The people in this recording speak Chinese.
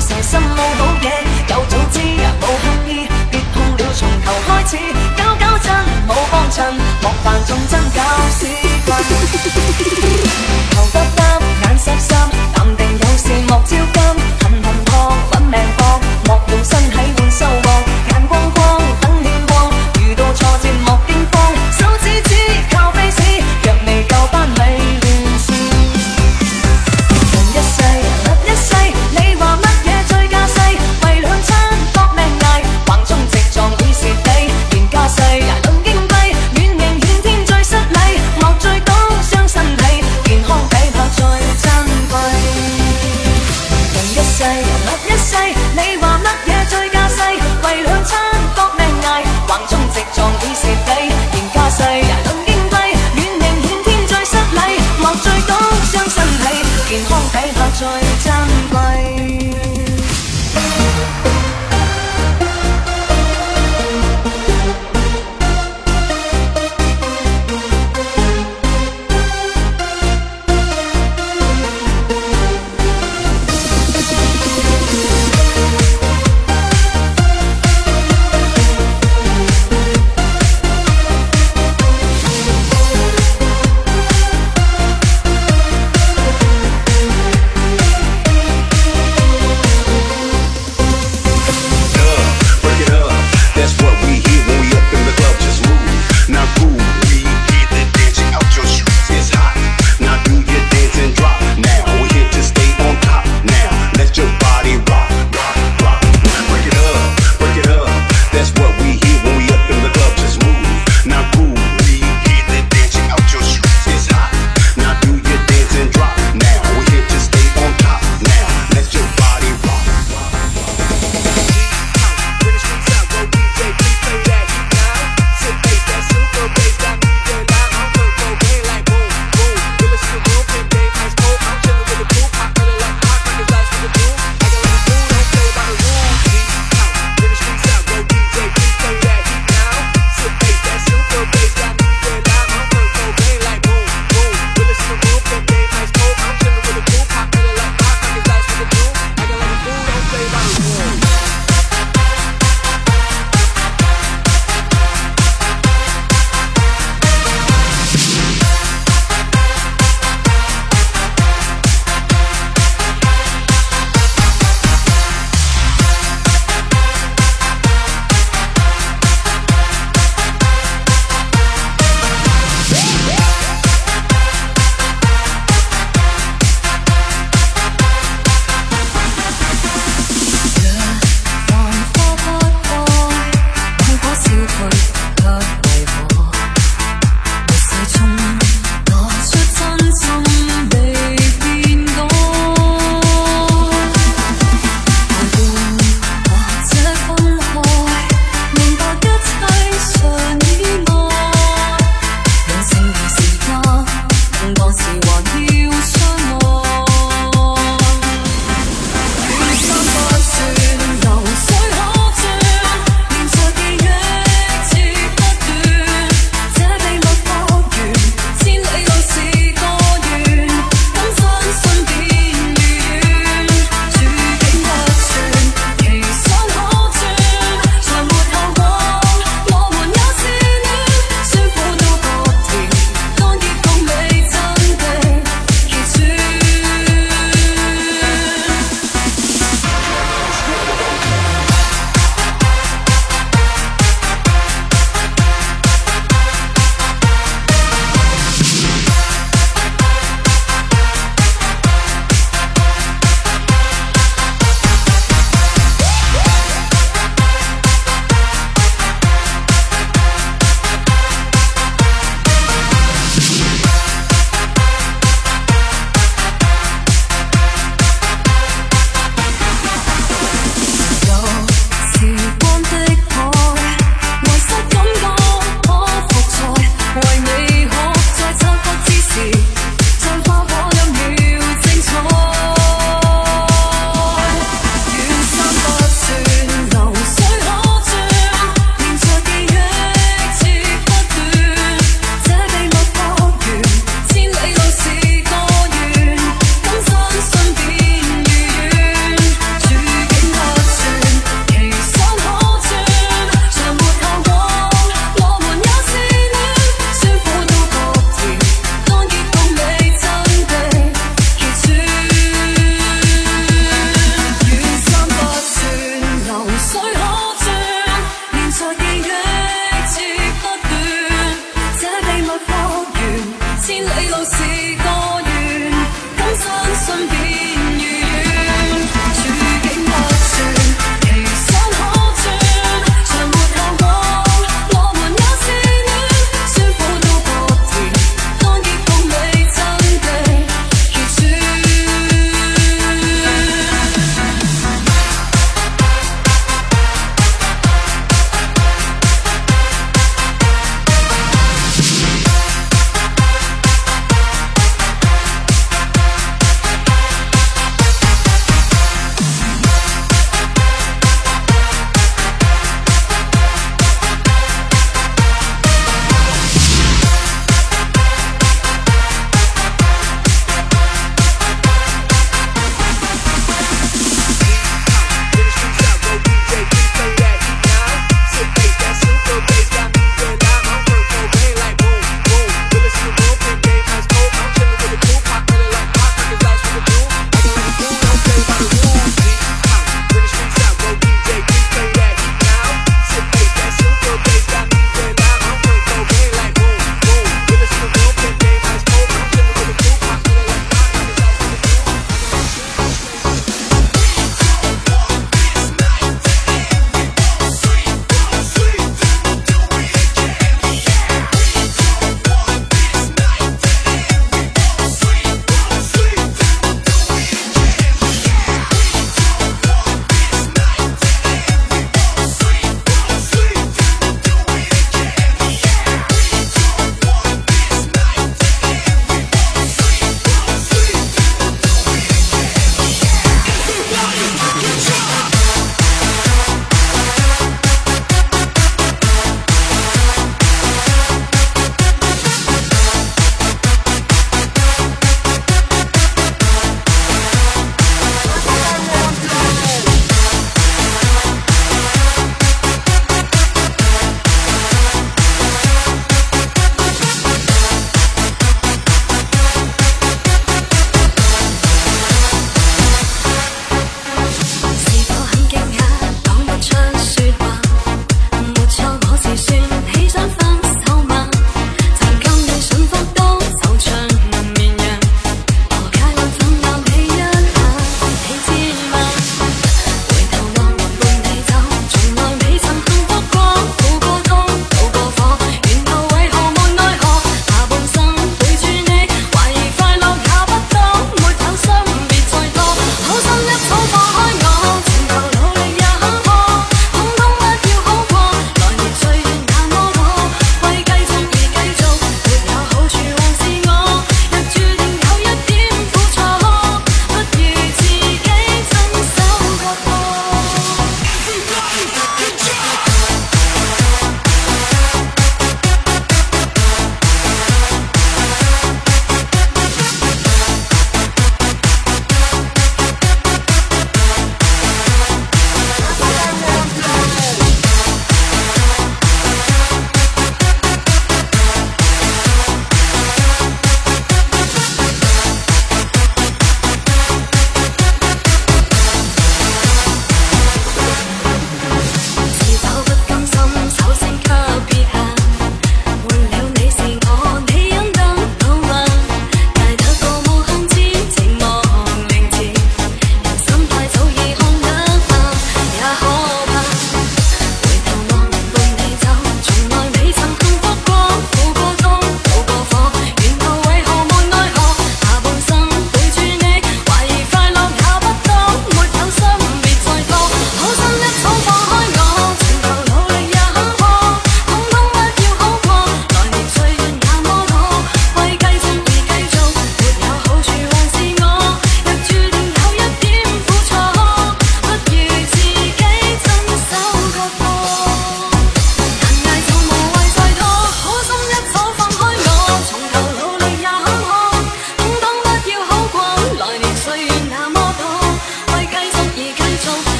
蛇心冇好嘢，有早知无刻意，别痛了从头开始，搞搞震冇帮衬，莫扮重贞搞事棍，头耷耷眼湿湿。joy.